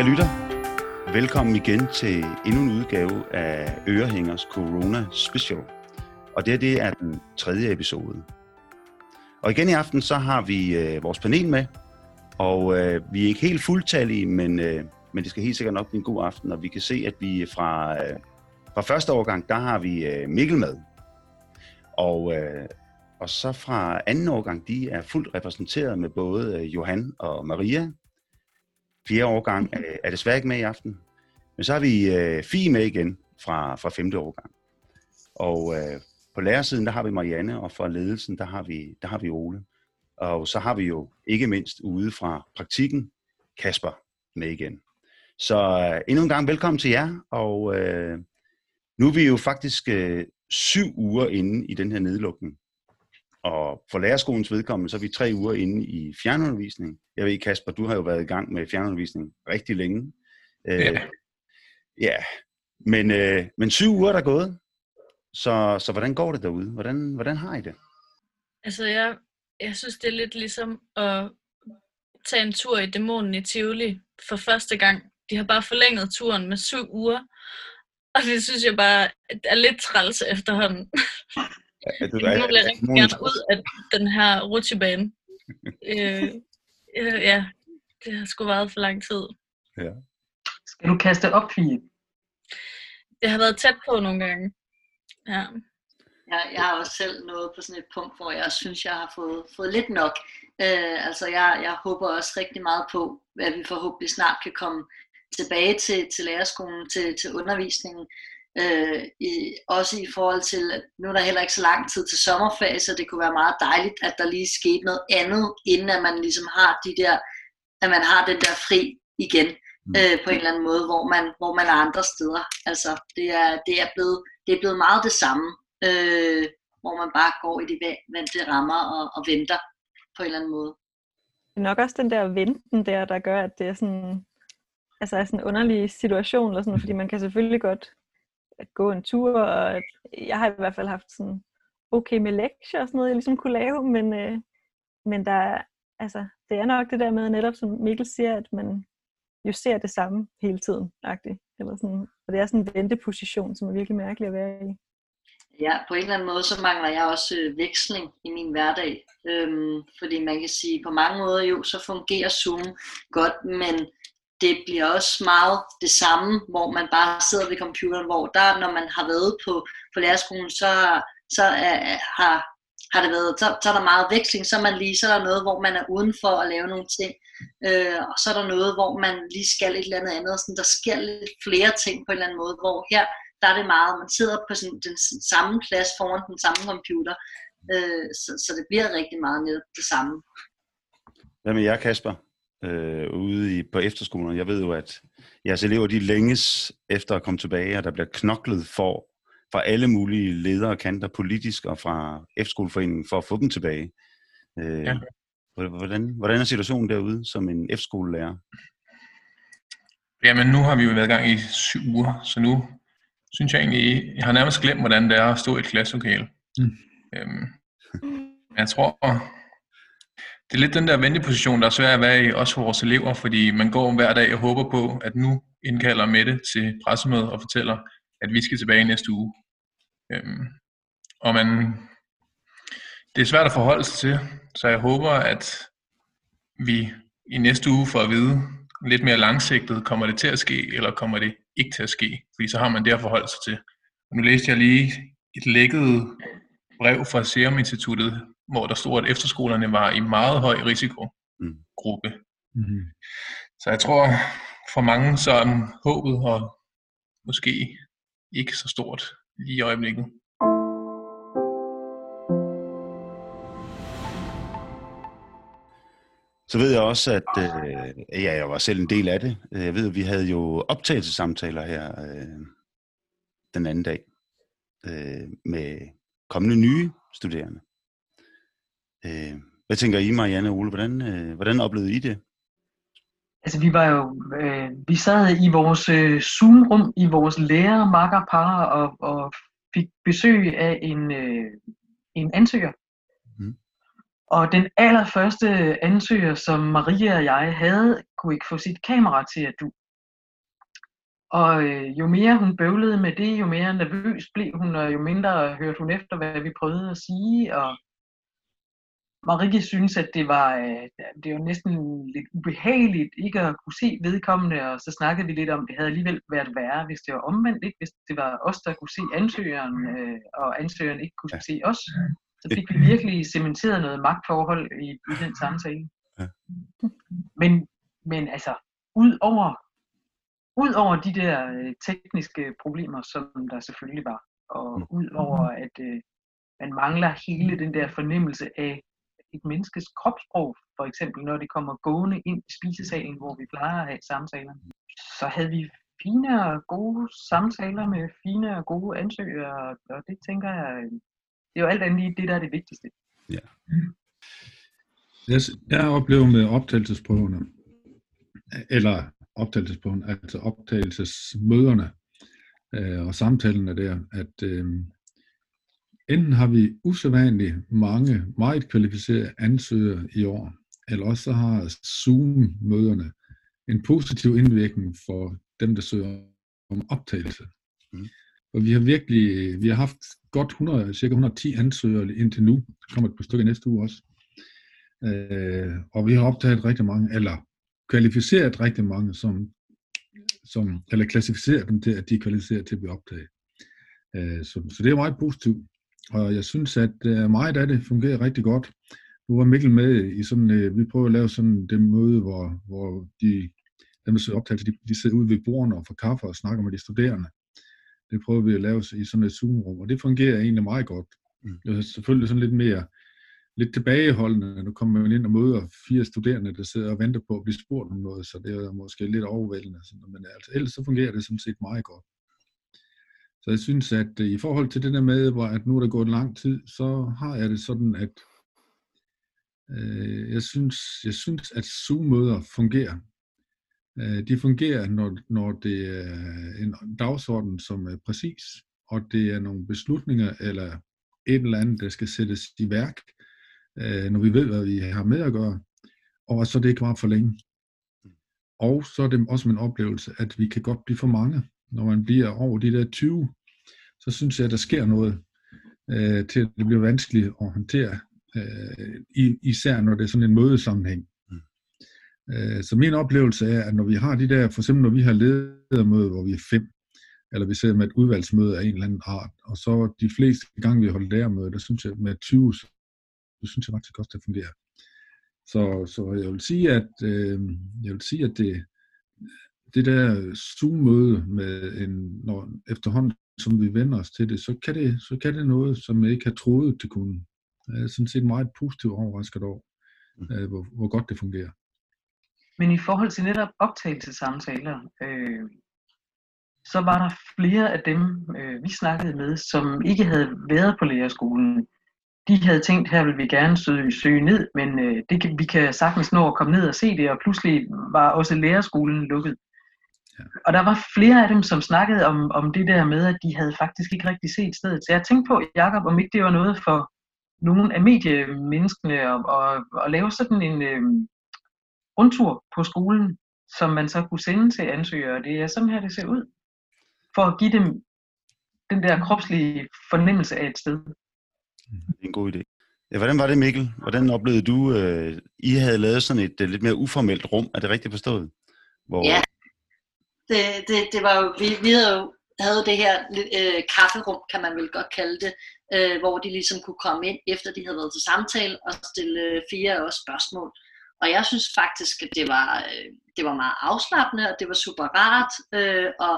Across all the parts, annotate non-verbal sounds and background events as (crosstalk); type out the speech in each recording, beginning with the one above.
Kære lytter, velkommen igen til endnu en udgave af Ørehængers Corona Special. Og det, det er den tredje episode. Og igen i aften, så har vi øh, vores panel med, og øh, vi er ikke helt fuldtallige, men, øh, men det skal helt sikkert nok blive en god aften, og vi kan se, at vi fra, øh, fra første årgang, der har vi øh, Mikkel med. Og, øh, og så fra anden årgang, de er fuldt repræsenteret med både øh, Johan og Maria. Fjerde årgang øh, er desværre ikke med i aften. Men så har vi øh, Fie med igen fra, fra femte årgang. Og øh, på lærersiden, der har vi Marianne, og fra ledelsen, der har vi, der har vi Ole. Og så har vi jo ikke mindst ude fra praktikken, Kasper med igen. Så øh, endnu en gang velkommen til jer, og øh, nu er vi jo faktisk øh, syv uger inde i den her nedlukning. Og for lærerskolens vedkommende, så er vi tre uger inde i fjernundervisning. Jeg ved, Kasper, du har jo været i gang med fjernundervisning rigtig længe. Øh, Ja. ja, men, øh, men syv uger er der gået. Så, så hvordan går det derude? Hvordan, hvordan har I det? Altså, jeg, jeg synes, det er lidt ligesom at tage en tur i dæmonen i Tivoli for første gang. De har bare forlænget turen med syv uger. Og det synes jeg bare er lidt træls efterhånden. (laughs) Du, Nu vil jeg rigtig gerne ud af den her rutsjebane. (laughs) øh, øh, ja, det har sgu været for lang tid. Skal du kaste op, Fie? Det har været tæt på nogle gange. Ja. Jeg, jeg har også selv nået på sådan et punkt, hvor jeg synes, jeg har fået, fået lidt nok. Øh, altså jeg, jeg håber også rigtig meget på, at vi forhåbentlig snart kan komme tilbage til, til lærerskolen, til, til undervisningen. Øh, i, også i forhold til, at nu er der heller ikke så lang tid til sommerferie, så det kunne være meget dejligt, at der lige skete noget andet, inden at man ligesom har de der, at man har den der fri igen Mm. øh, på en eller anden måde, hvor man, hvor man er andre steder. Altså, det er, det er, blevet, det er blevet meget det samme, øh, hvor man bare går i de va- vante rammer og, og venter på en eller anden måde. Det er nok også den der venten der, der gør, at det er sådan, altså er sådan en underlig situation, eller sådan, fordi man kan selvfølgelig godt at gå en tur, og at jeg har i hvert fald haft sådan okay med lektier og sådan noget, jeg ligesom kunne lave, men, øh, men der er, altså, det er nok det der med netop, som Mikkel siger, at man jo ser det samme hele tiden, agtigt. Eller sådan, og det er sådan en venteposition, som er virkelig mærkelig at være i. Ja, på en eller anden måde, så mangler jeg også øh, veksling i min hverdag. Øhm, fordi man kan sige, på mange måder jo, så fungerer Zoom godt, men det bliver også meget det samme, hvor man bare sidder ved computeren, hvor der, når man har været på, på lærerskolen, så, så er, har, har det været, så, så er der meget veksling, så man lige, så er der noget, hvor man er udenfor at lave nogle ting, øh, og så er der noget, hvor man lige skal et eller andet andet, sådan, der sker lidt flere ting på en eller anden måde, hvor her, der er det meget, man sidder på sådan, den samme plads foran den samme computer, øh, så, så det bliver rigtig meget netop det samme. Hvad med jer, Kasper? Øh, ude i, på efterskolen. Jeg ved jo, at jeres elever, de længes efter at komme tilbage, og der bliver knoklet for fra alle mulige ledere og kanter, politisk og fra efterskoleforeningen, for at få dem tilbage. Øh, Ja. hvordan, hvordan er situationen derude som en efterskolelærer? Jamen, nu har vi jo været i gang i syv uger, så nu synes jeg egentlig, jeg har nærmest glemt, hvordan det er at stå i et klasselokale. Mm. Øhm, jeg tror, det er lidt den der venteposition, der er svær at være i, også for vores elever, fordi man går hver dag og håber på, at nu indkalder Mette til pressemøde og fortæller, at vi skal tilbage næste uge. Øhm, og man, det er svært at forholde sig til, så jeg håber, at vi i næste uge får at vide lidt mere langsigtet, kommer det til at ske, eller kommer det ikke til at ske? Fordi så har man det at forholde sig til. Og nu læste jeg lige et lækket brev fra Serum Instituttet, hvor der stod, at efterskolerne var i meget høj risikogruppe. Mm. Så jeg tror, for mange så er håbet og måske ikke så stort lige i øjeblikket. Så ved jeg også, at øh, ja, jeg var selv en del af det. Jeg ved, at vi havde jo optagelsesamtaler her øh, den anden dag øh, med kommende nye studerende. Øh, hvad tænker I, Marianne og Ole? Hvordan, øh, hvordan oplevede I det? Altså vi var jo, øh, vi sad i vores øh, Zoom-rum i vores lærer, makker, par og, og fik besøg af en, øh, en ansøger. Mhm. Og den allerførste ansøger, som Maria og jeg havde, kunne ikke få sit kamera til at du. Og øh, jo mere hun bøvlede med det, jo mere nervøs blev hun, og jo mindre hørte hun efter, hvad vi prøvede at sige. Og Marike synes, at det var, øh, det var næsten lidt ubehageligt ikke at kunne se vedkommende, og så snakkede vi lidt om, at det havde alligevel været værre, hvis det var omvendt, ikke? hvis det var os, der kunne se ansøgeren, øh, og ansøgeren ikke kunne se os. Så fik vi virkelig cementeret noget magtforhold i, i den samtale. Ja. Men, men altså, ud over, ud over de der øh, tekniske problemer, som der selvfølgelig var, og ud over at øh, man mangler hele den der fornemmelse af et menneskes kropssprog, for eksempel når de kommer gående ind i spisesalen, hvor vi plejer at have samtaler, så havde vi fine og gode samtaler med fine og gode ansøgere, og det tænker jeg, øh, det er jo alt andet lige det, der er det vigtigste. Ja. Jeg, jeg oplever med optagelsesprøverne, eller optagelsesprøven, altså optagelsesmøderne øh, og samtalerne der, at øh, enten har vi usædvanligt mange meget kvalificerede ansøgere i år, eller også så har Zoom-møderne en positiv indvirkning for dem, der søger om optagelse. Mm. Og vi har virkelig, vi har haft godt 100, cirka 110 ansøgere indtil nu. Der kommer et par stykker næste uge også. Øh, og vi har optaget rigtig mange, eller kvalificeret rigtig mange, som, som, eller klassificeret dem til, at de er kvalificeret til at blive optaget. Øh, så, så det er meget positivt. Og jeg synes, at øh, meget af det fungerer rigtig godt. Nu var Mikkel med i sådan, øh, vi prøver at lave sådan det møde, hvor, hvor de, dem, der søger optagelse, de, de sidder ude ved bordene og får kaffe og snakker med de studerende. Det prøver vi at lave i sådan et Zoom-rum, og det fungerer egentlig meget godt. Mm. Det er selvfølgelig sådan lidt mere lidt tilbageholdende. Nu kommer man ind og møder fire studerende, der sidder og venter på at blive spurgt om noget, så det er måske lidt overvældende. Men altså, ellers så fungerer det sådan set meget godt. Så jeg synes, at øh, i forhold til det der med, hvor at nu er der gået lang tid, så har jeg det sådan, at øh, jeg, synes, jeg synes, at Zoom-møder fungerer. Øh, de fungerer, når, når det er en dagsorden, som er præcis, og det er nogle beslutninger eller et eller andet, der skal sættes i værk, øh, når vi ved, hvad vi har med at gøre, og så det ikke var for længe. Og så er det også min oplevelse, at vi kan godt blive for mange. Når man bliver over de der 20, så synes jeg, at der sker noget øh, til, at det bliver vanskeligt at håndtere, øh, især når det er sådan en mødesammenhæng. Øh, så min oplevelse er, at når vi har de der, for eksempel når vi har ledermøde, hvor vi er fem, eller vi sidder med et udvalgsmøde af en eller anden art, og så de fleste gange, vi holder lærermøde, der synes jeg, med 20, det synes jeg faktisk også, det fungerer. Så, så jeg vil sige, at, øh, jeg vil sige, at det, det der Zoom-møde med en, når, efterhånden, som vi vender os til det, så kan det, så kan det noget, som jeg ikke har troet, det kunne. Jeg er sådan set meget positivt overrasket over, mm. øh, hvor, hvor godt det fungerer. Men i forhold til netop optagelsesamtaler, øh, så var der flere af dem, øh, vi snakkede med, som ikke havde været på lærerskolen. De havde tænkt, her vil vi gerne søge, søge ned, men øh, det kan, vi kan sagtens nå at komme ned og se det, og pludselig var også lærerskolen lukket. Ja. Og der var flere af dem, som snakkede om, om det der med, at de havde faktisk ikke rigtig set stedet. Så jeg tænkte på, Jacob, om ikke det var noget for nogle af mediemenneskene at, at, at lave sådan en, øh, rundtur på skolen, som man så kunne sende til ansøgere. Det er sådan her, det ser ud. For at give dem den der kropslige fornemmelse af et sted. Det er en god idé. Ja, hvordan var det, Mikkel? Hvordan oplevede du, uh, I havde lavet sådan et uh, lidt mere uformelt rum? Er det rigtigt forstået? Hvor... Ja, det, det, det var jo, vi, vi havde jo havde det her øh, kafferum, kan man vel godt kalde det, øh, hvor de ligesom kunne komme ind, efter de havde været til samtale, og stille øh, fire også spørgsmål. Og jeg synes faktisk, at det var, øh, det var meget afslappende, og det var super rart. Øh, og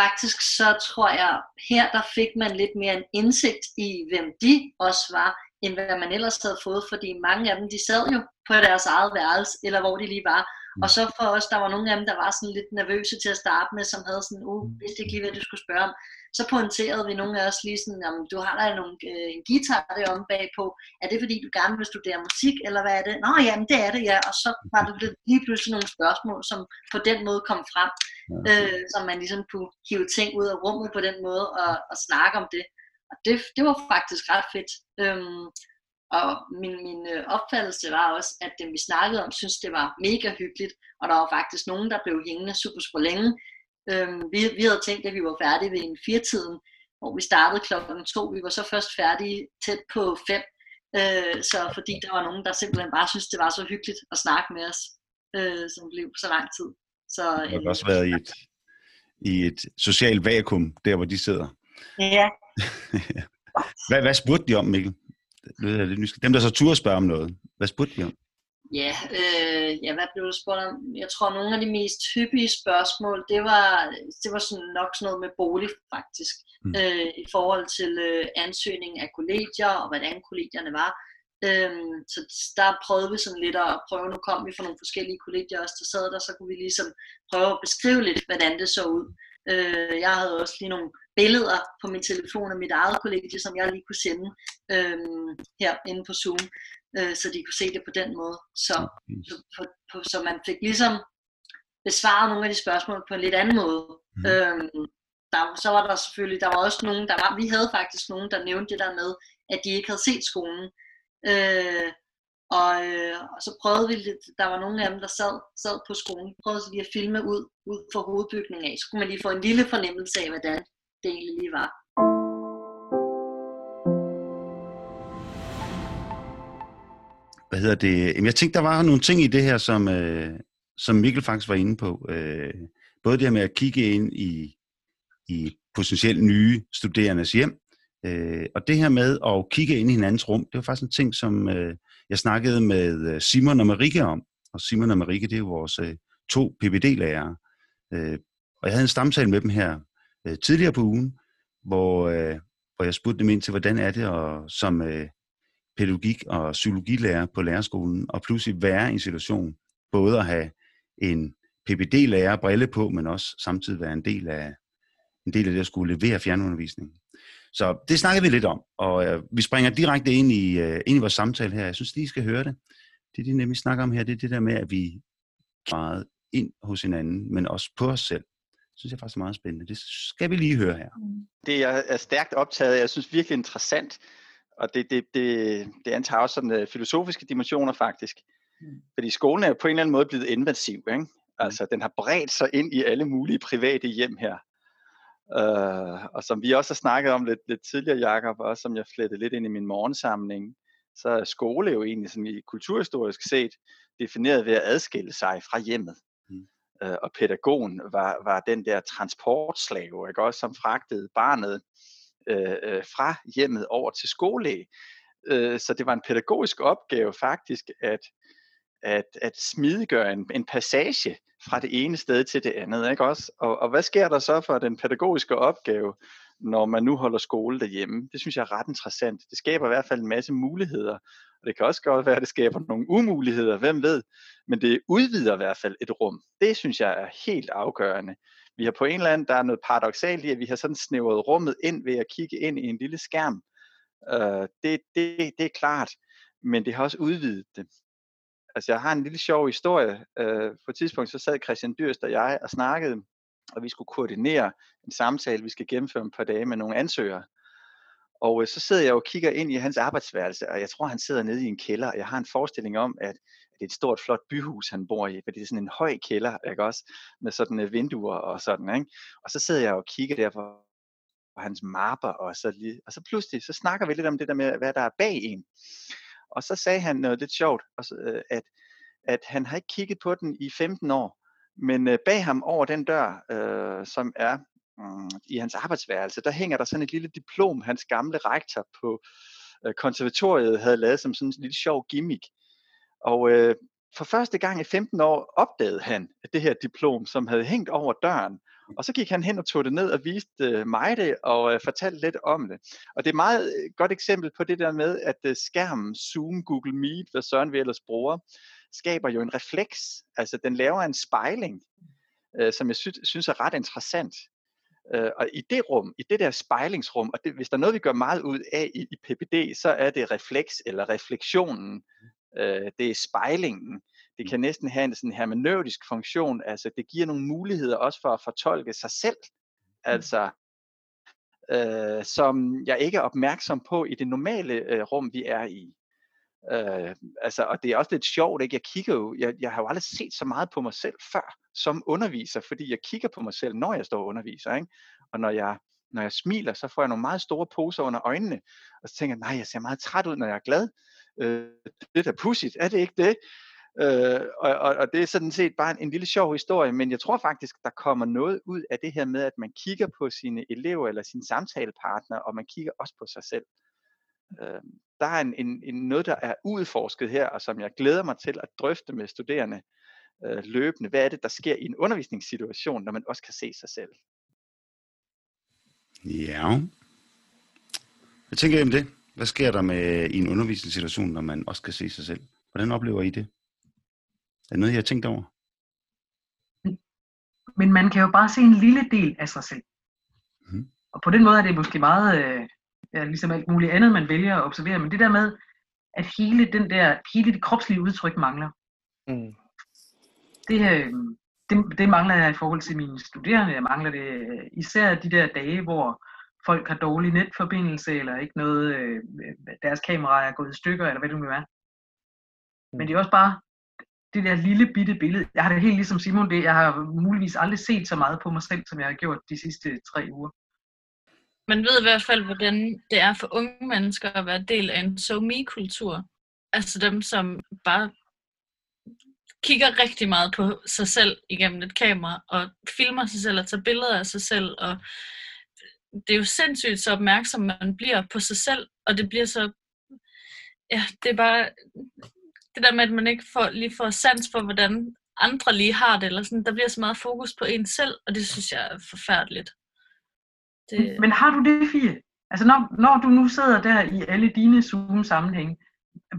faktisk så tror jeg, her der fik man lidt mere en indsigt i, hvem de også var, end hvad man ellers havde fået, fordi mange af dem, de sad jo på deres eget værelse, eller hvor de lige var. Og så for os, der var nogle af dem, der var sådan lidt nervøse til at starte med, som havde sådan, uh, vidste ikke lige, hvad du skulle spørge om så pointerede vi nogle af os lige sådan, om du har der nogle, øh, en guitar deromme bagpå, er det fordi du gerne vil studere musik, eller hvad er det? Nå jamen det er det ja, og så var det lige pludselig nogle spørgsmål, som på den måde kom frem, øh, som man ligesom kunne hive ting ud af rummet på den måde, og, og snakke om det. Og det, det var faktisk ret fedt. Øhm, og min, min øh, opfattelse var også, at dem vi snakkede om, synes det var mega hyggeligt, og der var faktisk nogen, der blev hængende super, super længe, Øhm, vi, vi havde tænkt, at vi var færdige ved en firetiden, hvor vi startede klokken to. Vi var så først færdige tæt på fem. Øh, så fordi der var nogen, der simpelthen bare synes det var så hyggeligt at snakke med os, øh, som blev så lang tid. Så, det har også været i et, i et socialt vakuum, der hvor de sidder. Ja. (laughs) hvad, hvad spurgte de om, Mikkel? Dem, der så turde spørge om noget. Hvad spurgte de om? Ja, øh, ja, hvad blev der spurgt om? Jeg tror, nogle af de mest hyppige spørgsmål, det var, det var sådan nok sådan noget med bolig, faktisk. Mm. Øh, I forhold til øh, ansøgning af kollegier, og hvordan kollegierne var. Øhm, så der prøvede vi sådan lidt at prøve, nu kom vi fra nogle forskellige kollegier også, der sad der, så kunne vi ligesom prøve at beskrive lidt, hvordan det så ud. Øh, jeg havde også lige nogle billeder på min telefon af mit eget kollegie, som jeg lige kunne sende øh, her inde på Zoom, øh, så de kunne se det på den måde. Så, så, på, på, så man fik ligesom besvaret nogle af de spørgsmål på en lidt anden måde. Mm. Øh, der, så var der selvfølgelig, der var også nogen, der var, vi havde faktisk nogen, der nævnte det der med, at de ikke havde set skolen. Øh, og, øh, og så prøvede vi lidt, der var nogle af dem, der sad, sad på skolen, prøvede så lige at filme ud, ud for hovedbygningen af, så kunne man lige få en lille fornemmelse af, hvordan det egentlig lige var. Hvad hedder det? Jamen, jeg tænkte, der var nogle ting i det her, som, øh, som Mikkel faktisk var inde på. Øh, både det her med at kigge ind i, i potentielt nye studerendes hjem, øh, og det her med at kigge ind i hinandens rum, det var faktisk en ting, som øh, jeg snakkede med øh, Simon og Marike om. Og Simon og Marike, det er jo vores øh, to PPD-lærere. Øh, og jeg havde en stamtale med dem her øh, tidligere på ugen, hvor, øh, hvor jeg spurgte dem ind til, hvordan er det at, som øh, pædagogik og psykologilærer på lærerskolen, og pludselig være i en situation, både at have en PPD-lærer brille på, men også samtidig være en del af, en del af det at skulle levere fjernundervisning. Så det snakkede vi lidt om, og øh, vi springer direkte ind i, øh, ind i vores samtale her. Jeg synes lige, I skal høre det. Det, de nemlig snakker om her, det er det der med, at vi meget ind hos hinanden, men også på os selv synes jeg faktisk er meget spændende. Det skal vi lige høre her. Mm. Det jeg er stærkt optaget af, jeg synes virkelig interessant, og det, det, det, det antager også sådan uh, filosofiske dimensioner faktisk. Mm. Fordi skolen er på en eller anden måde blevet invasiv. Ikke? Mm. Altså den har bredt sig ind i alle mulige private hjem her. Uh, og som vi også har snakket om lidt, lidt tidligere, Jacob, og også som jeg flettede lidt ind i min morgensamling, så er skole jo egentlig sådan i kulturhistorisk set defineret ved at adskille sig fra hjemmet øh, og pædagogen var, var den der transportslave, ikke? Også, som fragtede barnet øh, øh fra hjemmet over til skole. Øh, så det var en pædagogisk opgave faktisk at, at, at smidiggøre en, en passage fra det ene sted til det andet. Ikke også? Og, og hvad sker der så for den pædagogiske opgave, når man nu holder skole derhjemme? Det synes jeg er ret interessant. Det skaber i hvert fald en masse muligheder det kan også godt være, at det skaber nogle umuligheder, hvem ved. Men det udvider i hvert fald et rum. Det synes jeg er helt afgørende. Vi har på en eller anden, der er noget paradoxalt i, at vi har sådan snævret rummet ind ved at kigge ind i en lille skærm. Uh, det, det, det er klart, men det har også udvidet det. Altså jeg har en lille sjov historie. Uh, på et tidspunkt så sad Christian Dyrst og jeg og snakkede, og vi skulle koordinere en samtale, vi skal gennemføre et par dage med nogle ansøgere. Og øh, så sidder jeg og kigger ind i hans arbejdsværelse, og jeg tror, han sidder nede i en kælder. Jeg har en forestilling om, at det er et stort, flot byhus, han bor i, for det er sådan en høj kælder, ikke også, med sådan øh, vinduer og sådan, ikke? Og så sidder jeg og kigger der på, hans mapper, og så, lige, og så pludselig, så snakker vi lidt om det der med, hvad der er bag en. Og så sagde han noget lidt sjovt, øh, at, at han har ikke kigget på den i 15 år, men bag ham over den dør, øh, som er mm, i hans arbejdsværelse, der hænger der sådan et lille diplom, hans gamle rektor på øh, konservatoriet havde lavet som sådan en lille sjov gimmick. Og øh, for første gang i 15 år opdagede han det her diplom, som havde hængt over døren. Og så gik han hen og tog det ned og viste øh, mig det og øh, fortalte lidt om det. Og det er et meget øh, godt eksempel på det der med, at øh, skærmen, Zoom, Google Meet, hvad Søren vi ellers bruger, skaber jo en refleks. Altså den laver en spejling, øh, som jeg sy- synes er ret interessant. Øh, og i det rum, i det der spejlingsrum, og det, hvis der er noget, vi gør meget ud af i, i PPD, så er det refleks eller refleksionen. Øh, det er spejlingen. Det mm. kan næsten have en sådan hermeneutisk funktion, altså det giver nogle muligheder også for at fortolke sig selv, mm. altså øh, som jeg ikke er opmærksom på i det normale øh, rum, vi er i. Øh, altså, og det er også lidt sjovt, ikke? Jeg kigger jo, jeg, jeg har jo aldrig set så meget på mig selv før som underviser, fordi jeg kigger på mig selv, når jeg står og underviser, ikke? Og når jeg, når jeg smiler, så får jeg nogle meget store poser under øjnene, og så tænker jeg, nej, jeg ser meget træt ud, når jeg er glad. Øh, det er da pudsigt, er det ikke det? Øh, og, og, og det er sådan set bare en, en lille sjov historie, men jeg tror faktisk, der kommer noget ud af det her med, at man kigger på sine elever eller sine samtalepartner, og man kigger også på sig selv. Øh, der er en, en, en noget, der er udforsket her, og som jeg glæder mig til at drøfte med studerende øh, løbende. Hvad er det, der sker i en undervisningssituation, når man også kan se sig selv? Ja. Hvad tænker I om det? Hvad sker der med i en undervisningssituation, når man også kan se sig selv? Hvordan oplever I det? Er det noget, jeg har tænkt over? Men man kan jo bare se en lille del af sig selv. Mm. Og på den måde er det måske meget, øh, ja, ligesom alt muligt andet, man vælger at observere, men det der med, at hele, den der, hele det kropslige udtryk mangler. Mm. Det, øh, det, det mangler jeg i forhold til mine studerende. Jeg mangler det øh, især de der dage, hvor folk har dårlig netforbindelse, eller ikke noget, øh, deres kamera er gået i stykker, eller hvad det nu er. Mm. Men det er også bare det der lille bitte billede. Jeg har det helt ligesom Simon det. Jeg har muligvis aldrig set så meget på mig selv, som jeg har gjort de sidste tre uger. Man ved i hvert fald, hvordan det er for unge mennesker at være del af en so me-kultur. Altså dem, som bare kigger rigtig meget på sig selv igennem et kamera, og filmer sig selv og tager billeder af sig selv, og det er jo sindssygt så opmærksom man bliver på sig selv, og det bliver så, ja, det er bare, det der med, at man ikke får, lige får sans for, hvordan andre lige har det, eller sådan, der bliver så meget fokus på en selv, og det synes jeg er forfærdeligt. Det... Men har du det, Fie? Altså når, når du nu sidder der i alle dine Zoom-sammenhænge,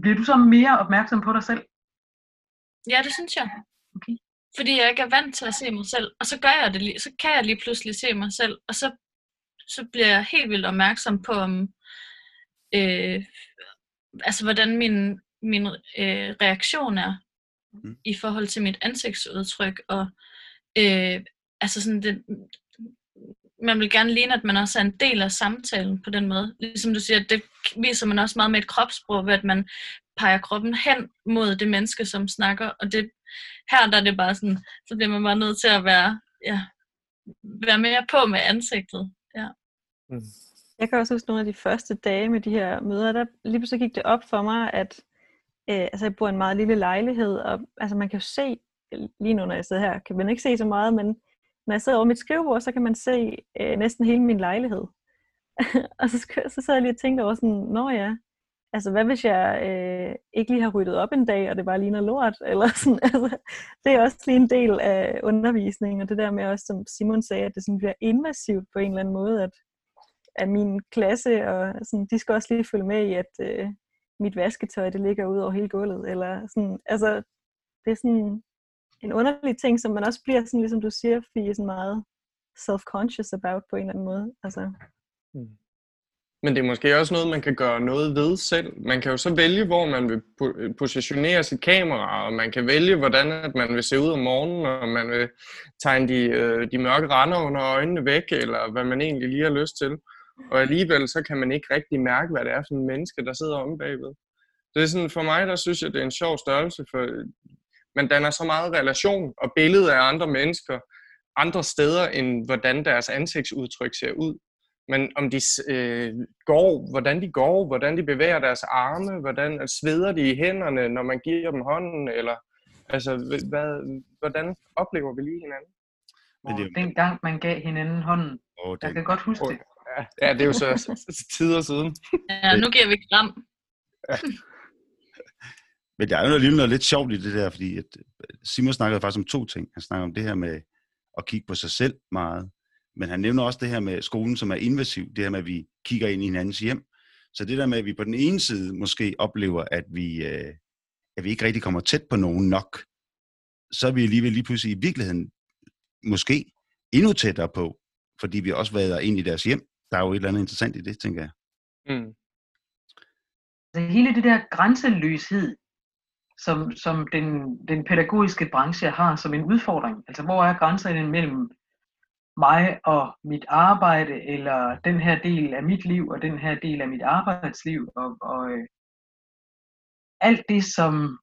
bliver du så mere opmærksom på dig selv? Ja, det synes jeg. Okay. Fordi jeg ikke er vant til at se mig selv, og så gør jeg det lige, så kan jeg lige pludselig se mig selv, og så, så bliver jeg helt vildt opmærksom på, om, øh, altså hvordan min, min øh, reaktion er mm. i forhold til mit ansigtsudtryk, og øh, altså sådan det, man vil gerne ligne, at man også er en del af samtalen på den måde. Ligesom du siger, det viser man også meget med et kropssprog, ved at man peger kroppen hen mod det menneske, som snakker. Og det, her der er det bare sådan, så bliver man bare nødt til at være, ja, være mere på med ansigtet. Ja. Mm. Jeg kan også huske nogle af de første dage med de her møder, der lige pludselig gik det op for mig, at øh, altså jeg bor i en meget lille lejlighed, og altså man kan jo se, lige nu når jeg sidder her, kan man ikke se så meget, men når jeg sidder over mit skrivebord, så kan man se øh, næsten hele min lejlighed. (laughs) og så, så sad jeg lige og tænkte over sådan, nå ja, altså hvad hvis jeg øh, ikke lige har ryddet op en dag, og det bare ligner lort, (laughs) eller sådan, altså, det er også lige en del af undervisningen, og det der med også, som Simon sagde, at det sådan bliver invasivt på en eller anden måde, at, at min klasse, og sådan, de skal også lige følge med i, at øh, mit vasketøj, det ligger ud over hele gulvet, eller sådan, altså, det er sådan en underlig ting, som man også bliver, sådan, ligesom du siger, fordi sådan meget self-conscious about på en eller anden måde. Altså. Mm. Men det er måske også noget, man kan gøre noget ved selv. Man kan jo så vælge, hvor man vil øh, positionere sit kamera, og man kan vælge, hvordan at man vil se ud om morgenen, og man vil tegne de, øh, de mørke render under øjnene væk, eller hvad man egentlig lige har lyst til. Og alligevel så kan man ikke rigtig mærke, hvad det er for en menneske, der sidder om bagved. Det er sådan, for mig, der synes jeg, det er en sjov størrelse, for man danner så meget relation og billede af andre mennesker andre steder, end hvordan deres ansigtsudtryk ser ud. Men om de øh, går, hvordan de går, hvordan de bevæger deres arme, hvordan sveder de i hænderne, når man giver dem hånden, eller altså, hvad, hvordan oplever vi lige hinanden? Men det, den gang man gav hinanden hånden, oh, det, jeg kan godt huske oh, det. Ja, det er jo så (laughs) tider siden. Ja, nu giver vi kram. Ja. Men der er jo alligevel noget lidt sjovt i det der, fordi at Simon snakkede faktisk om to ting. Han snakker om det her med at kigge på sig selv meget, men han nævner også det her med skolen, som er invasiv, det her med, at vi kigger ind i hinandens hjem. Så det der med, at vi på den ene side måske oplever, at vi, øh, at vi ikke rigtig kommer tæt på nogen nok, så er vi alligevel lige pludselig i virkeligheden måske endnu tættere på, fordi vi også været ind i deres hjem. Der er jo et eller andet interessant i det, tænker jeg. Mm. Altså, hele det der grænseløshed, som, som den, den pædagogiske branche har som en udfordring. Altså hvor er grænserne mellem mig og mit arbejde, eller den her del af mit liv og den her del af mit arbejdsliv. Og, og, øh, alt det, som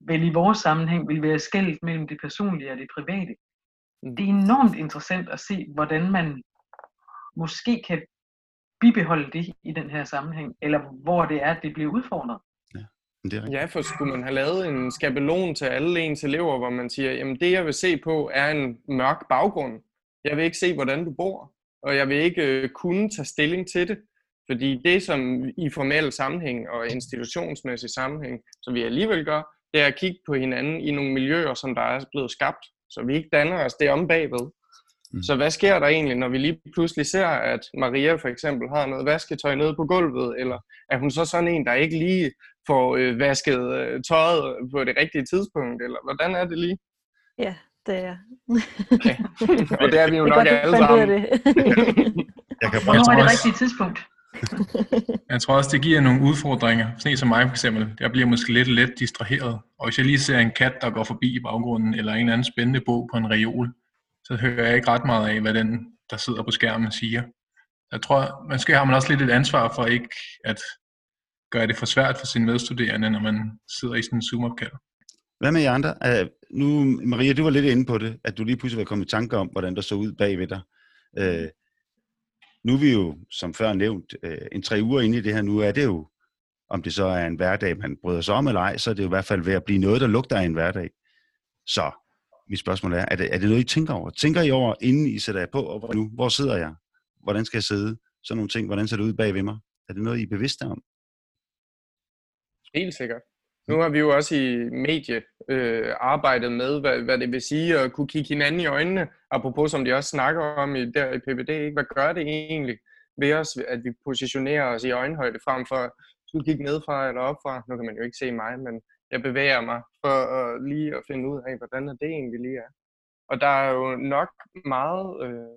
vel i vores sammenhæng vil være skældt mellem det personlige og det private. Mm. Det er enormt interessant at se, hvordan man måske kan bibeholde det i den her sammenhæng, eller hvor det er, at det bliver udfordret. Det er rigtigt. Ja, for skulle man have lavet en skabelon til alle ens elever, hvor man siger, jamen det jeg vil se på er en mørk baggrund. Jeg vil ikke se, hvordan du bor, og jeg vil ikke øh, kunne tage stilling til det. Fordi det, som i formel sammenhæng og institutionsmæssig sammenhæng, som vi alligevel gør, det er at kigge på hinanden i nogle miljøer, som der er blevet skabt, så vi ikke danner os det om bagved. Mm. Så hvad sker der egentlig, når vi lige pludselig ser, at Maria for eksempel har noget vasketøj nede på gulvet, eller er hun så sådan en, der ikke lige får øh, vasket øh, tøjet på det rigtige tidspunkt, eller hvordan er det lige? Ja, det er jeg. (laughs) Okay. Og det er vi jo Det er nok godt, alle sammen. det. (laughs) Jeg kan Hvornår er det rigtige tidspunkt? (laughs) Jeg tror også, det giver nogle udfordringer. Sådan en som mig for eksempel. Jeg bliver måske lidt let distraheret. Og hvis jeg lige ser en kat, der går forbi i baggrunden, eller en eller anden spændende bog på en reol, så hører jeg ikke ret meget af, hvad den, der sidder på skærmen, siger. Jeg tror, måske har man også lidt et ansvar for ikke at gør det for svært for sine medstuderende, når man sidder i sådan en Zoom-opkald. Hvad med jer andre? Uh, nu, Maria, du var lidt inde på det, at du lige pludselig var kommet i tanke om, hvordan der så ud bagved dig. Uh, nu er vi jo, som før nævnt, uh, en tre uger inde i det her. Nu er det jo, om det så er en hverdag, man bryder sig om eller ej, så er det jo i hvert fald ved at blive noget, der lugter af en hverdag. Så mit spørgsmål er, er det, er det noget, I tænker over? Tænker I over, inden I sætter jer på, og hvor, nu, hvor sidder jeg? Hvordan skal jeg sidde? Sådan nogle ting. Hvordan ser det ud bag ved mig? Er det noget, I er bevidste om? Helt sikkert. Nu har vi jo også i medie øh, arbejdet med, hvad, hvad det vil sige at kunne kigge hinanden i øjnene, apropos som de også snakker om i, der i PPD. Ikke? Hvad gør det egentlig ved os, at vi positionerer os i øjenhøjde frem for at skulle kigge nedfra eller opfra? Nu kan man jo ikke se mig, men jeg bevæger mig for at lige at finde ud af, hvordan det egentlig lige er. Og der er jo nok meget, øh,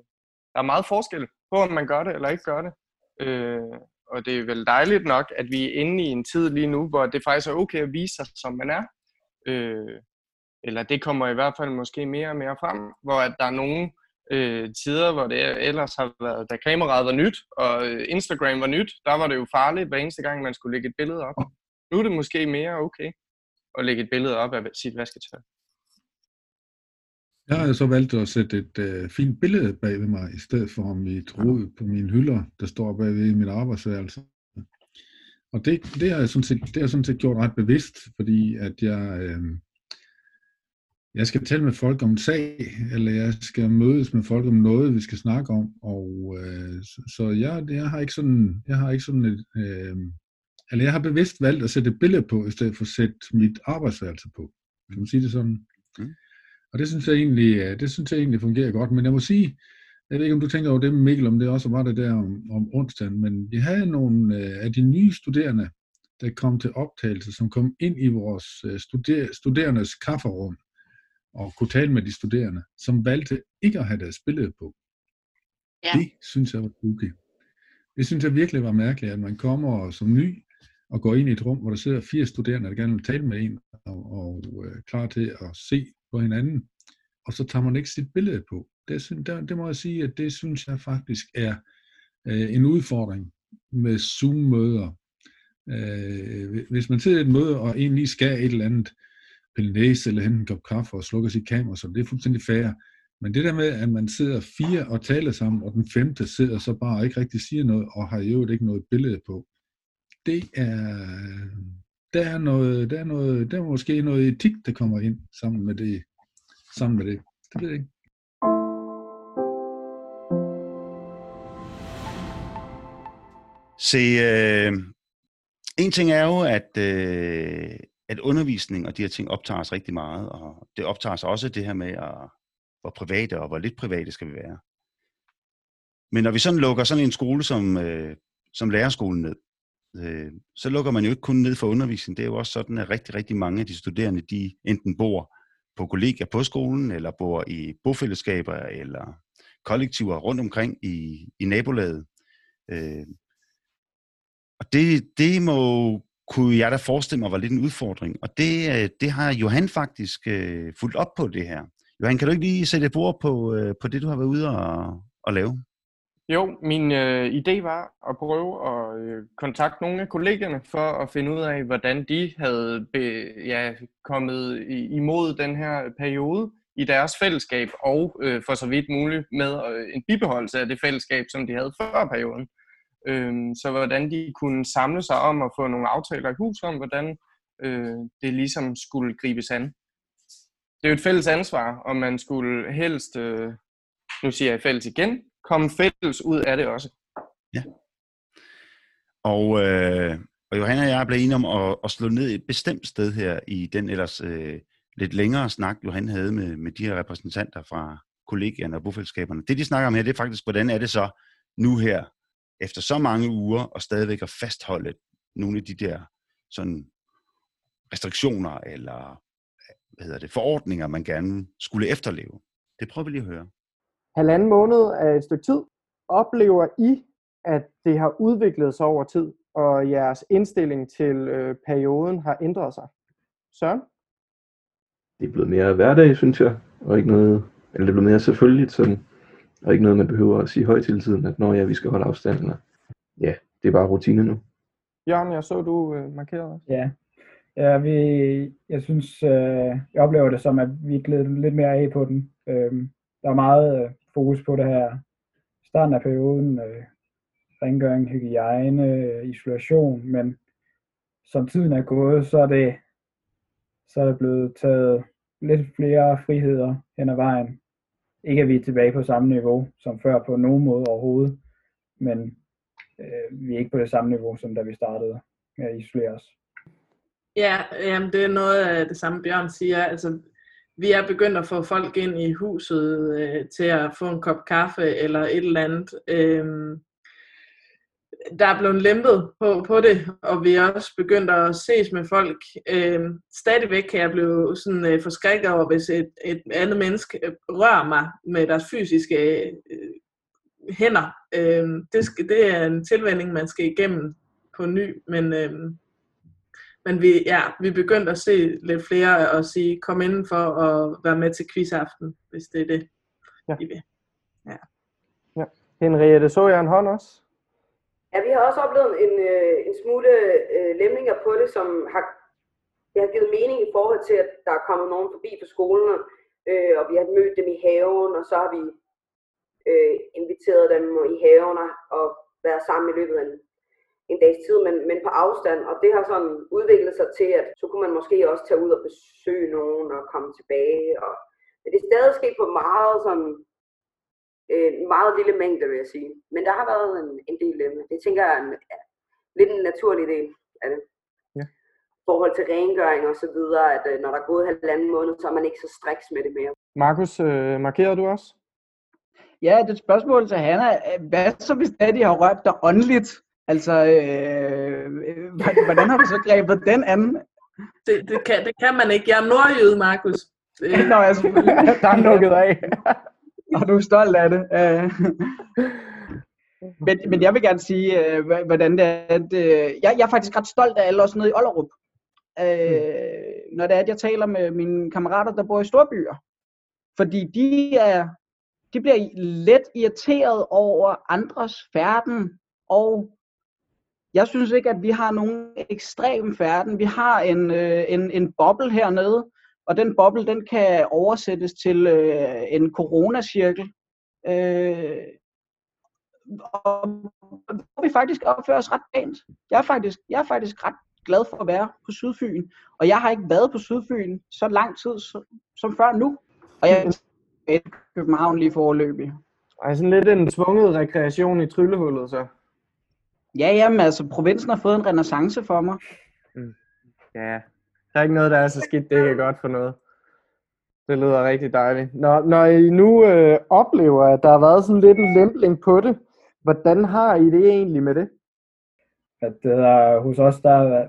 der er meget forskel på, om man gør det eller ikke gør det. Øh, og det er vel dejligt nok, at vi er inde i en tid lige nu, hvor det faktisk er okay at vise sig, som man er. Øh, eller det kommer i hvert fald måske mere og mere frem, hvor at der er nogle øh, tider, hvor det ellers har været, da kameraet var nyt, og øh, Instagram var nyt, der var det jo farligt hver eneste gang, man skulle lægge et billede op. Nu er det måske mere okay at lægge et billede op af sit vasketøj. Jeg har så valgt at sætte et øh, fint billede bag ved mig, i stedet for mit rod på mine hylder, der står bagved i mit arbejdsværelse. Og det, det, har jeg sådan set, det har jeg sådan set gjort ret bevidst, fordi at jeg, øh, jeg skal tale med folk om en sag, eller jeg skal mødes med folk om noget, vi skal snakke om. Og øh, så, så jeg, jeg har ikke sådan, jeg har ikke sådan et, øh, eller jeg har bevidst valgt at sætte et billede på, i stedet for at sætte mit arbejdsværelse på. Kan man sige det sådan? Mm. Og det synes jeg egentlig, øh, det synes jeg egentlig fungerer godt. Men jeg må sige, jeg ved ikke, om du tænker over det med Mikkel, om det også var det der om, om onsdagen, men vi havde nogle øh, af de nye studerende, der kom til optagelse, som kom ind i vores øh, studer, studerendes kafferum og kunne tale med de studerende, som valgte ikke at have deres billede på. Ja. Det synes jeg var spooky. Det synes jeg virkelig var mærkeligt, at man kommer som ny og går ind i et rum, hvor der sidder fire studerende, der gerne vil tale med en, og, og øh, klar til at se på hinanden, og så tager man ikke sit billede på. Det, det, det må jeg sige, at det synes jeg faktisk er øh, en udfordring med Zoom-møder. Øh, hvis man sidder i et møde, og egentlig skal et eller andet pille næse eller hente en kop kaffe og slukker sit kamera, så det er fuldstændig fair. Men det der med, at man sidder fire og taler sammen, og den femte sidder så bare og ikke rigtig siger noget, og har i øvrigt ikke noget billede på, det er, der er noget, der er noget, der er måske noget etik, der kommer ind sammen med det. Sammen med det. Det ved jeg ikke. Se, øh, en ting er jo, at, øh, at undervisning og de her ting optager os rigtig meget, og det optager os også det her med, at, hvor private og hvor lidt private skal vi være. Men når vi sådan lukker sådan en skole som, øh, som lærerskolen ned, øh, så lukker man jo ikke kun ned for undervisning. Det er jo også sådan, at rigtig, rigtig mange af de studerende, de enten bor på kollegaer på skolen, eller bor i bofællesskaber, eller kollektiver rundt omkring i, i nabolaget. Øh, og det, det må, kunne jeg da forestille mig var lidt en udfordring. Og det, øh, det har Johan faktisk øh, fulgt op på det her. Johan, kan du ikke lige sætte et bord på, øh, på det, du har været ude og, og lave? Jo, min øh, idé var at prøve at øh, kontakte nogle af kollegerne for at finde ud af, hvordan de havde be, ja, kommet imod den her periode i deres fællesskab, og øh, for så vidt muligt med øh, en bibeholdelse af det fællesskab, som de havde før perioden. Øh, så hvordan de kunne samle sig om at få nogle aftaler i hus om, hvordan øh, det ligesom skulle gribes an. Det er jo et fælles ansvar, og man skulle helst, øh, nu siger jeg fælles igen, komme fælles ud af det også. Ja. Og, øh, og Johanna og jeg blev enige om at, at slå ned et bestemt sted her i den ellers øh, lidt længere snak, Johan havde med, med de her repræsentanter fra kollegierne og bofællesskaberne. Det, de snakker om her, det er faktisk, hvordan er det så nu her, efter så mange uger, og stadigvæk at fastholde nogle af de der sådan restriktioner eller hvad hedder det, forordninger, man gerne skulle efterleve. Det prøver vi lige at høre halvanden måned af et stykke tid, oplever I, at det har udviklet sig over tid, og jeres indstilling til øh, perioden har ændret sig? Søren? Det er blevet mere hverdag, synes jeg, og ikke noget, eller det er blevet mere selvfølgeligt, sådan, og ikke noget, man behøver at sige højt hele tiden, at når ja, vi skal holde afstanden. Ja, det er bare rutine nu. Jørgen, jeg så, du øh, markerede. Ja, ja vi, jeg synes, øh, jeg oplever det som, at vi er lidt mere af på den. Øh, der er meget øh, fokus på det her starten af perioden, øh, rengøring, hygiejne, øh, isolation, men som tiden er gået, så er det, så er det blevet taget lidt flere friheder hen ad vejen. Ikke at vi er tilbage på samme niveau som før på nogen måde overhovedet, men øh, vi er ikke på det samme niveau, som da vi startede med at isolere os. Ja, jamen det er noget af det samme Bjørn siger. Altså, vi er begyndt at få folk ind i huset øh, til at få en kop kaffe eller et eller andet. Øh, der er blevet lempet på, på det, og vi er også begyndt at ses med folk. Øh, stadigvæk kan jeg blive sådan øh, forskrækket over, hvis et, et andet menneske øh, rører mig med deres fysiske øh, hænder. Øh, det, skal, det er en tilvænding, man skal igennem på ny, men øh, men vi, ja, vi er begyndt at se lidt flere og sige, kom indenfor og være med til quizaften, hvis det er det, ja. I vil. Ja. ja. Henriette, så jeg en hånd også? Ja, vi har også oplevet en, øh, en smule øh, lemninger på det, som har, det har givet mening i forhold til, at der er kommet nogen forbi på skolen, øh, og vi har mødt dem i haven, og så har vi øh, inviteret dem i haven og været sammen i løbet af en en dags tid, men, men på afstand. Og det har sådan udviklet sig til, at så kunne man måske også tage ud og besøge nogen og komme tilbage. Og, men det er stadig sket på meget sådan, øh, en meget lille mængde, vil jeg sige. Men der har været en, en del af det. tænker jeg er en, ja, lidt en naturlig del af det. Ja. forhold til rengøring og så videre, at øh, når der er gået halvanden måned, så er man ikke så striks med det mere. Markus, øh, markerer du også? Ja, det er et spørgsmål til Hanna. Hvad så hvis de har rørt dig åndeligt? Altså, øh, hvordan har du så grebet den anden? Det, det, kan, det kan man ikke. Jeg er nordjyde, Markus. Det... (laughs) Nå, jeg der er lukket af. (laughs) Og du er stolt af det. Øh. men, men jeg vil gerne sige, øh, hvordan det er. At, øh, jeg, jeg er faktisk ret stolt af alle os nede i Ollerup. Øh, når det er, at jeg taler med mine kammerater, der bor i storbyer. Fordi de er de bliver let irriteret over andres færden og jeg synes ikke, at vi har nogen ekstrem færden. Vi har en, øh, en, en boble hernede, og den boble, den kan oversættes til øh, en coronacirkel. Øh, og vi faktisk opfører os ret pænt. Jeg er faktisk, jeg er faktisk ret glad for at være på Sydfyn, og jeg har ikke været på Sydfyn så lang tid som, som før nu. Og jeg er i København lige forløbig. Ej, sådan lidt en tvunget rekreation i tryllehullet så. Ja, jamen altså, provinsen har fået en renaissance for mig. Mm. Ja, der er ikke noget, der er så skidt, det ikke er godt for noget. Det lyder rigtig dejligt. Når, når I nu øh, oplever, at der har været sådan lidt en lempling på det, hvordan har I det egentlig med det? At der, hos os, der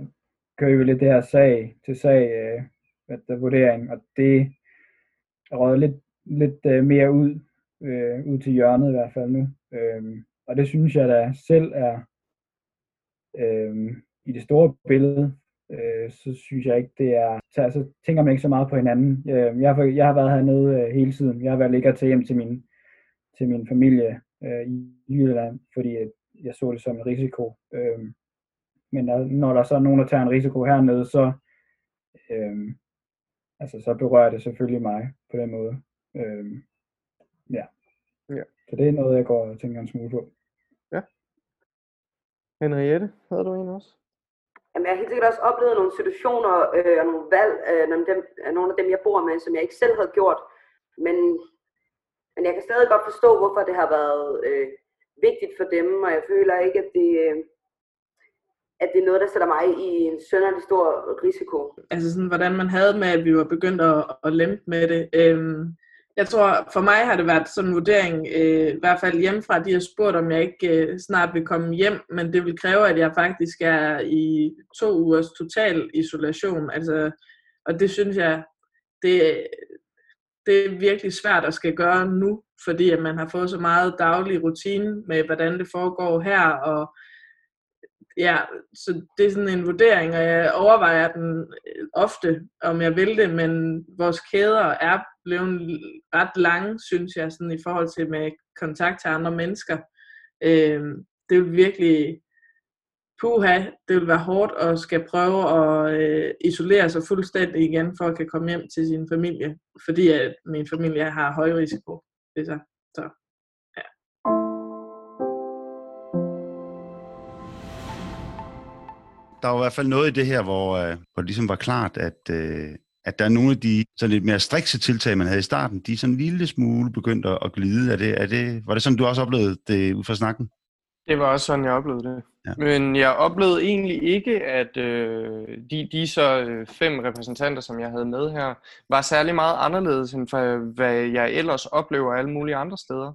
kører vi lidt det her sag til sag, øh, at der vurdering, og det er røget lidt, lidt øh, mere ud, øh, ud til hjørnet i hvert fald nu. Øh, og det synes jeg da selv er øh, i det store billede, øh, så synes jeg ikke, det er, så altså, tænker man ikke så meget på hinanden. Øh, jeg, har, jeg har været hernede øh, hele tiden. Jeg har været ligget til hjem til min, til min familie øh, i Jylland, fordi at jeg så det som en risiko. Øh, men der, når der så er nogen, der tager en risiko hernede, så, øh, altså, så berører det selvfølgelig mig på den måde. Øh, ja. ja. Så det er noget, jeg går og tænker en smule på. Henriette, havde du en også? Jamen, jeg har helt sikkert også oplevet nogle situationer øh, og nogle valg øh, nogle, af dem, af nogle af dem, jeg bor med, som jeg ikke selv havde gjort. Men, men jeg kan stadig godt forstå, hvorfor det har været øh, vigtigt for dem, og jeg føler ikke, at det, øh, at det er noget, der sætter mig i en sønderlig stor risiko. Altså sådan, hvordan man havde med, at vi var begyndt at, at lempe med det. Øhm, jeg tror, for mig har det været sådan en vurdering, øh, i hvert fald hjemmefra, de har spurgt, om jeg ikke øh, snart vil komme hjem, men det vil kræve, at jeg faktisk er i to ugers total isolation. Altså, og det synes jeg, det, det er virkelig svært at skal gøre nu, fordi at man har fået så meget daglig rutine med, hvordan det foregår her, og ja, så det er sådan en vurdering, og jeg overvejer den øh, ofte, om jeg vil det, men vores kæder er blevet ret lange, synes jeg, sådan i forhold til med kontakt til andre mennesker. Øh, det er virkelig, puha, det vil være hårdt at skal prøve at øh, isolere sig fuldstændig igen, for at kan komme hjem til sin familie, fordi at min familie har høj risiko. Det er så, så Der var i hvert fald noget i det her, hvor, øh, hvor det ligesom var klart, at, øh, at der er nogle af de så lidt mere strikse tiltag, man havde i starten, de er sådan en lille smule begyndt at, at glide. Er det, er det, var det sådan, du også oplevede det ud fra snakken? Det var også sådan, jeg oplevede det. Ja. Men jeg oplevede egentlig ikke, at øh, de, de så øh, fem repræsentanter, som jeg havde med her, var særlig meget anderledes, end for, hvad jeg ellers oplever alle mulige andre steder.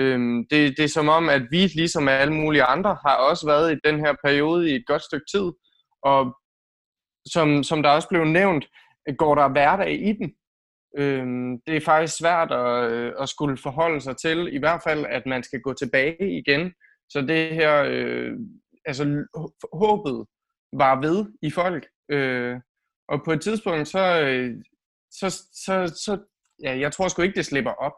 Øhm, det, det er som om, at vi, ligesom alle mulige andre, har også været i den her periode i et godt stykke tid, og som, som der også blev nævnt, går der hverdag i den. Øhm, det er faktisk svært at, øh, at skulle forholde sig til, i hvert fald, at man skal gå tilbage igen. Så det her, øh, altså håbet var ved i folk. Øh, og på et tidspunkt, så, øh, så, så, så ja, jeg tror sgu ikke, det slipper op.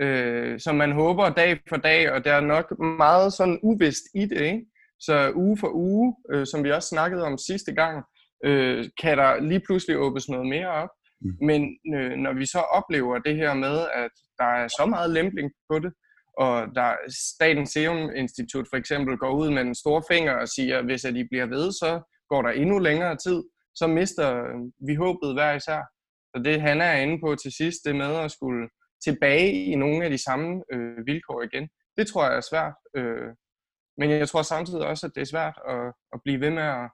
Øh, så man håber dag for dag, og der er nok meget sådan uvist i det, ikke? Så uge for uge, øh, som vi også snakkede om sidste gang, øh, kan der lige pludselig åbnes noget mere op. Mm. Men øh, når vi så oplever det her med, at der er så meget lempling på det, og der Statens Serum Institut for eksempel går ud med en stor finger og siger, at hvis at de bliver ved, så går der endnu længere tid, så mister vi håbet hver især. Så det han er inde på til sidst, det med at skulle tilbage i nogle af de samme øh, vilkår igen, det tror jeg er svært. Øh, men jeg tror samtidig også, at det er svært at, at blive ved med at,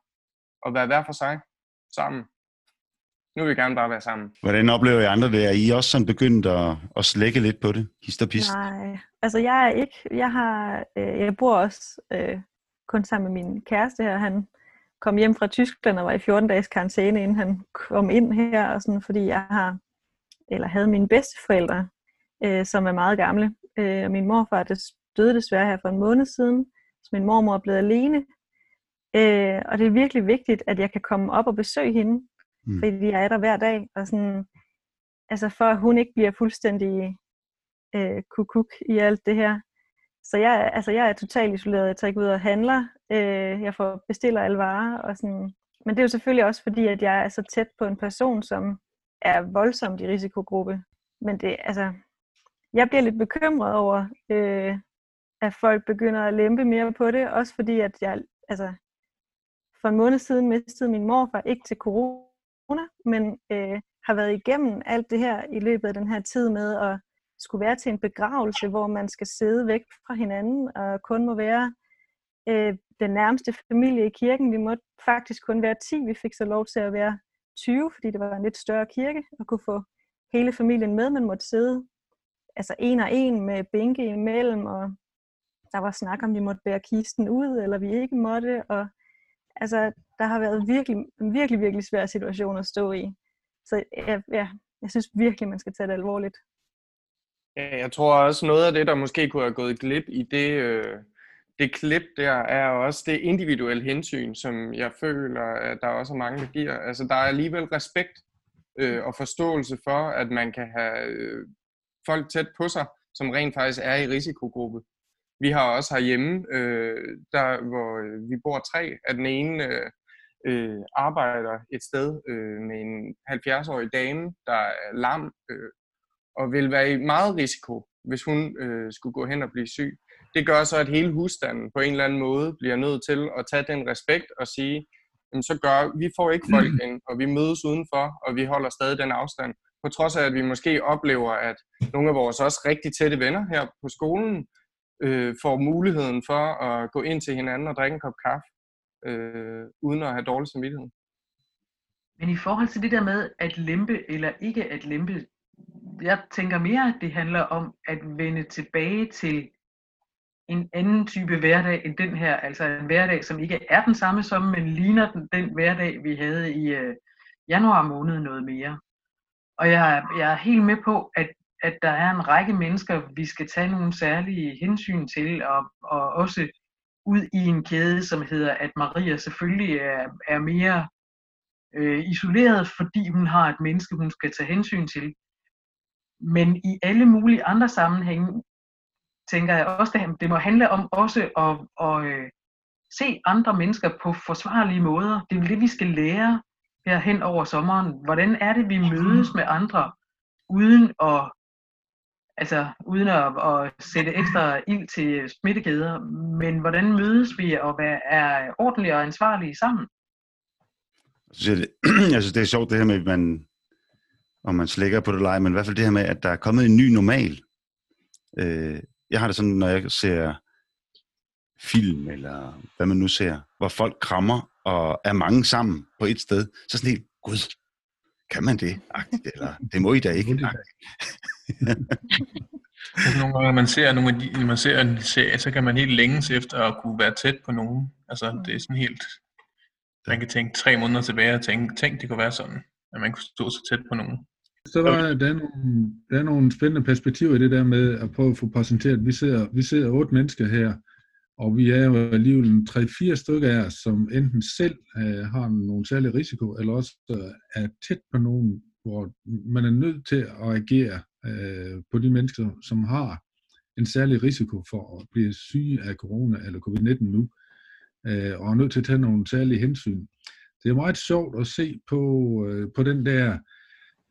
at være hver for sig sammen. Nu vil vi gerne bare være sammen. Hvordan oplever I andre det? Er I også sådan begyndt at, at slække lidt på det? Hist og pist? Nej, altså jeg er ikke. Jeg, har, øh, jeg bor også øh, kun sammen med min kæreste her. Han kom hjem fra Tyskland og var i 14 dages karantæne, inden han kom ind her. Og sådan, fordi jeg har, eller havde mine bedsteforældre, øh, som er meget gamle. Øh, og min morfar det døde desværre her for en måned siden. Så min mormor er blevet alene. Øh, og det er virkelig vigtigt, at jeg kan komme op og besøge hende mm. fordi jeg er der hver dag, og sådan, altså for at hun ikke bliver fuldstændig øh, kukuk i alt det her. Så jeg, altså jeg er totalt isoleret, jeg tager ikke ud og handler, øh, jeg får bestiller alle varer, og sådan. men det er jo selvfølgelig også fordi, at jeg er så tæt på en person, som er voldsomt i risikogruppe. Men det, altså, jeg bliver lidt bekymret over, øh, at folk begynder at lempe mere på det, også fordi, at jeg, altså, for en måned siden mistede min morfar ikke til corona, men øh, har været igennem alt det her i løbet af den her tid med at skulle være til en begravelse, hvor man skal sidde væk fra hinanden og kun må være øh, den nærmeste familie i kirken. Vi måtte faktisk kun være 10. Vi fik så lov til at være 20, fordi det var en lidt større kirke, og kunne få hele familien med. Man måtte sidde altså en og en med bænke imellem, og der var snak om, vi måtte bære kisten ud, eller vi ikke måtte, og altså, der har været virkelig, en virkelig, virkelig svær situation at stå i. Så ja, ja, jeg synes virkelig, man skal tage det alvorligt. Ja, jeg tror også noget af det, der måske kunne have gået glip i det, øh, det klip der, er også det individuelle hensyn, som jeg føler, at der også er mange, der giver. Altså, der er alligevel respekt øh, og forståelse for, at man kan have øh, folk tæt på sig, som rent faktisk er i risikogruppe. Vi har også herhjemme, øh, der hvor vi bor tre, at den ene øh, øh, arbejder et sted øh, med en 70-årig dame, der er lam øh, og vil være i meget risiko, hvis hun øh, skulle gå hen og blive syg. Det gør så, at hele husstanden på en eller anden måde bliver nødt til at tage den respekt og sige, jamen, så gør vi får ikke folk (clears throat) ind, og vi mødes udenfor, og vi holder stadig den afstand. På trods af, at vi måske oplever, at nogle af vores også rigtig tætte venner her på skolen øh, får muligheden for at gå ind til hinanden og drikke en kop kaffe, øh, uden at have dårlig samvittighed. Men i forhold til det der med at lempe eller ikke at lempe, jeg tænker mere, at det handler om at vende tilbage til en anden type hverdag end den her, altså en hverdag, som ikke er den samme som, men ligner den, den hverdag, vi havde i øh, januar måned noget mere. Og jeg, jeg er helt med på, at, at der er en række mennesker, vi skal tage nogle særlige hensyn til, og, og også ud i en kæde, som hedder, at Maria selvfølgelig er, er mere øh, isoleret, fordi hun har et menneske, hun skal tage hensyn til. Men i alle mulige andre sammenhænge, tænker jeg også, at det må handle om også at, at, at se andre mennesker på forsvarlige måder. Det er det, vi skal lære her hen over sommeren. Hvordan er det, vi mødes med andre, uden at altså uden at, at sætte ekstra ild til smittekæder, men hvordan mødes vi og hvad er ordentlige og ansvarlige sammen? Så det, (clears throat) altså det er sjovt det her med, at man, om man slækker på det leje, men i hvert fald det her med, at der er kommet en ny normal. Øh, jeg har det sådan, når jeg ser film, eller hvad man nu ser, hvor folk krammer og er mange sammen på et sted, så sådan helt, gud, kan man det? Agtigt, eller det må I da ikke. (laughs) altså nogle gange, når man ser, nogle af de, når man ser en serie, så kan man helt længes efter at kunne være tæt på nogen. Altså, det er sådan helt... Man kan tænke tre måneder tilbage og tænke, tænk, det kunne være sådan, at man kunne stå så tæt på nogen. Så der, er, der, er nogle, der er nogle spændende perspektiver i det der med at prøve at få præsenteret. Vi sidder, vi sidder otte mennesker her, og vi er jo alligevel en 3-4 stykker af os, som enten selv øh, har nogle særlige risiko, eller også øh, er tæt på nogen, hvor man er nødt til at agere øh, på de mennesker, som har en særlig risiko for at blive syge af corona eller covid-19 nu, øh, og er nødt til at tage nogle særlige hensyn. Det er meget sjovt at se på, øh, på den der,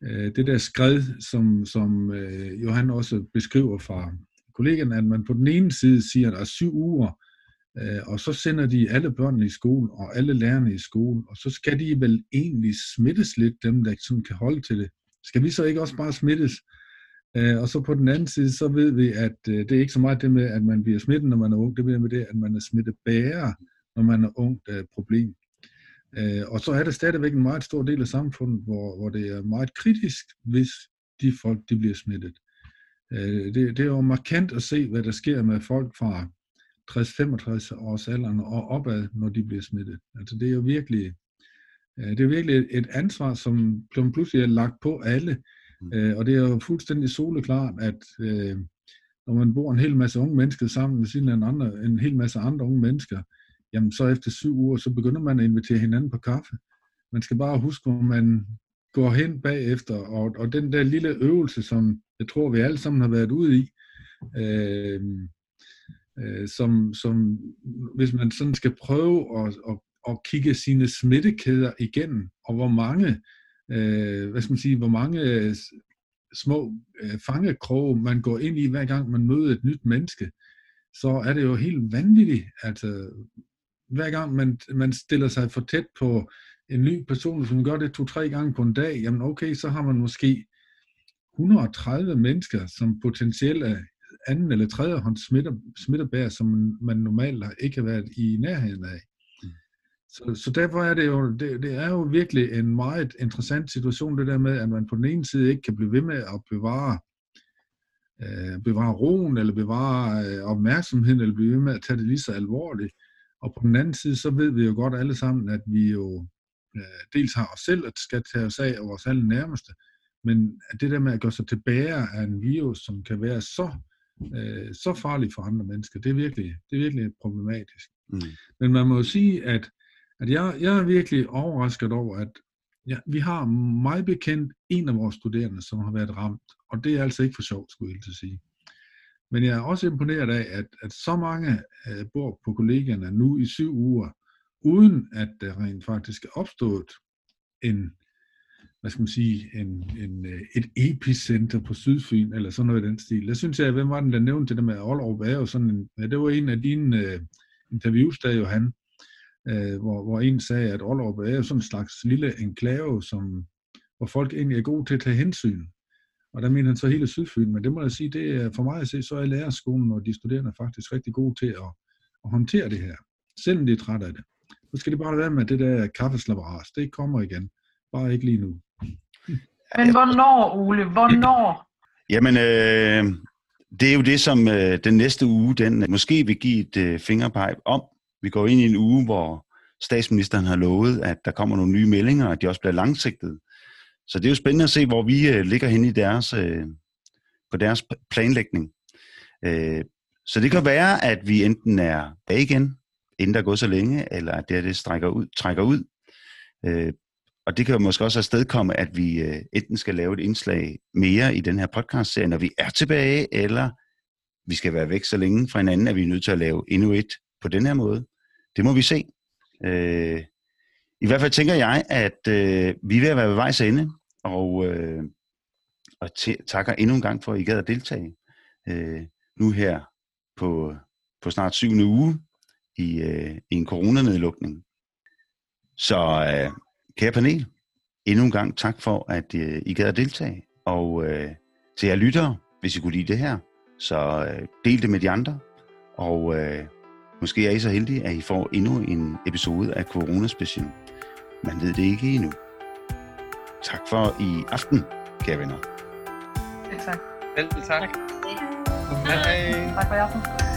øh, det der skred, som, som øh, Johan også beskriver fra kollegaen, at man på den ene side siger, at der er syv uger, øh, og så sender de alle børnene i skole og alle lærerne i skole, og så skal de vel egentlig smittes lidt, dem der sådan kan holde til det. Skal vi så ikke også bare smittes? Øh, og så på den anden side, så ved vi, at øh, det er ikke så meget det med, at man bliver smittet, når man er ung, det er med det, at man er smittebærer, når man er ung, der er et problem. Øh, og så er der stadigvæk en meget stor del af samfundet, hvor, hvor det er meget kritisk, hvis de folk de bliver smittet. Øh, det, det er jo markant at se, hvad der sker med folk fra 60-65 års alderen og opad, når de bliver smittet. Altså det er jo virkelig, øh, det er virkelig et ansvar, som pludselig er lagt på alle, Mm. Øh, og det er jo fuldstændig soleklart, at når man bor en hel masse unge mennesker sammen med siden af en, andre, en hel masse andre unge mennesker, jamen så efter syv uger, så begynder man at invitere hinanden på kaffe. Man skal bare huske, hvor man går hen bagefter, og, og den der lille øvelse, som jeg tror, vi alle sammen har været ude i, øh, øh, som, som hvis man sådan skal prøve at, at, at kigge sine smittekæder igennem, og hvor mange øh, hvad skal man sige, hvor mange øh, små øh, fangekroge man går ind i, hver gang man møder et nyt menneske, så er det jo helt vanvittigt. Altså, hver gang man, man stiller sig for tæt på en ny person, som gør det to-tre gange på en dag, jamen okay, så har man måske 130 mennesker, som potentielt er anden eller tredje hånd smitter, smitterbær, som man normalt ikke har været i nærheden af. Så, så derfor er det jo, det, det er jo virkelig en meget interessant situation, det der med, at man på den ene side ikke kan blive ved med at bevare, øh, bevare roen, eller bevare øh, opmærksomheden, eller blive ved med at tage det lige så alvorligt. Og på den anden side, så ved vi jo godt alle sammen, at vi jo øh, dels har os selv, at skal tage os af, og vores alle nærmeste, men det der med at gøre sig tilbage af en virus, som kan være så, øh, så farlig for andre mennesker, det er virkelig, det er virkelig problematisk. Mm. Men man må jo sige, at at jeg, jeg er virkelig overrasket over, at ja, vi har meget bekendt en af vores studerende, som har været ramt, og det er altså ikke for sjovt, skulle jeg til at sige. Men jeg er også imponeret af, at, at så mange øh, bor på kollegaerne nu i syv uger, uden at der rent faktisk er opstået en, hvad skal man sige, en, en, øh, et epicenter på Sydfyn, eller sådan noget i den stil. Der synes jeg, hvem var den, der nævnte det der med Aalrup, er jo sådan en, ja, det var en af dine øh, interviews, der Johan, øh, hvor, hvor en sagde, at Aalrup er jo sådan en slags lille enklave, som, hvor folk egentlig er gode til at tage hensyn. Og der mener han så hele Sydfyn, men det må jeg sige, det er for mig at se, så er lærerskolen og de studerende faktisk rigtig gode til at, at håndtere det her, selvom de er trætte af det. Så skal det bare være med det der kaffeslapperas, det kommer igen, bare ikke lige nu. Men hvornår, Ole? Hvornår? Jamen, øh, det er jo det, som øh, den næste uge, den måske vil give et øh, fingerpege om. Vi går ind i en uge, hvor statsministeren har lovet, at der kommer nogle nye meldinger, og de også bliver langsigtede. Så det er jo spændende at se, hvor vi øh, ligger hen i deres, øh, på deres planlægning. Øh, så det kan være, at vi enten er bag igen, inden der er gået så længe, eller at det, her, det strækker ud, trækker ud. Øh, og det kan jo måske også afstedkomme, at vi øh, enten skal lave et indslag mere i den her podcast-serie, når vi er tilbage, eller vi skal være væk så længe fra hinanden, at vi er nødt til at lave endnu et på den her måde. Det må vi se. Øh, I hvert fald tænker jeg, at øh, vi vil være ved vejs ende, og, øh, og t- takker endnu en gang for, at I gad at deltage. Øh, nu her på, på snart syvende uge i, øh, i en coronanedlukning. Så øh, kære panel, endnu en gang tak for, at øh, I gad at deltage. Og øh, til jer lyttere, hvis I kunne lide det her, så øh, del det med de andre. Og øh, måske er I så heldige, at I får endnu en episode af Corona Special. Man ved det ikke endnu. Tak for i aften, kære venner. Selv tak. Selv tak. Hej. Tak for i aften.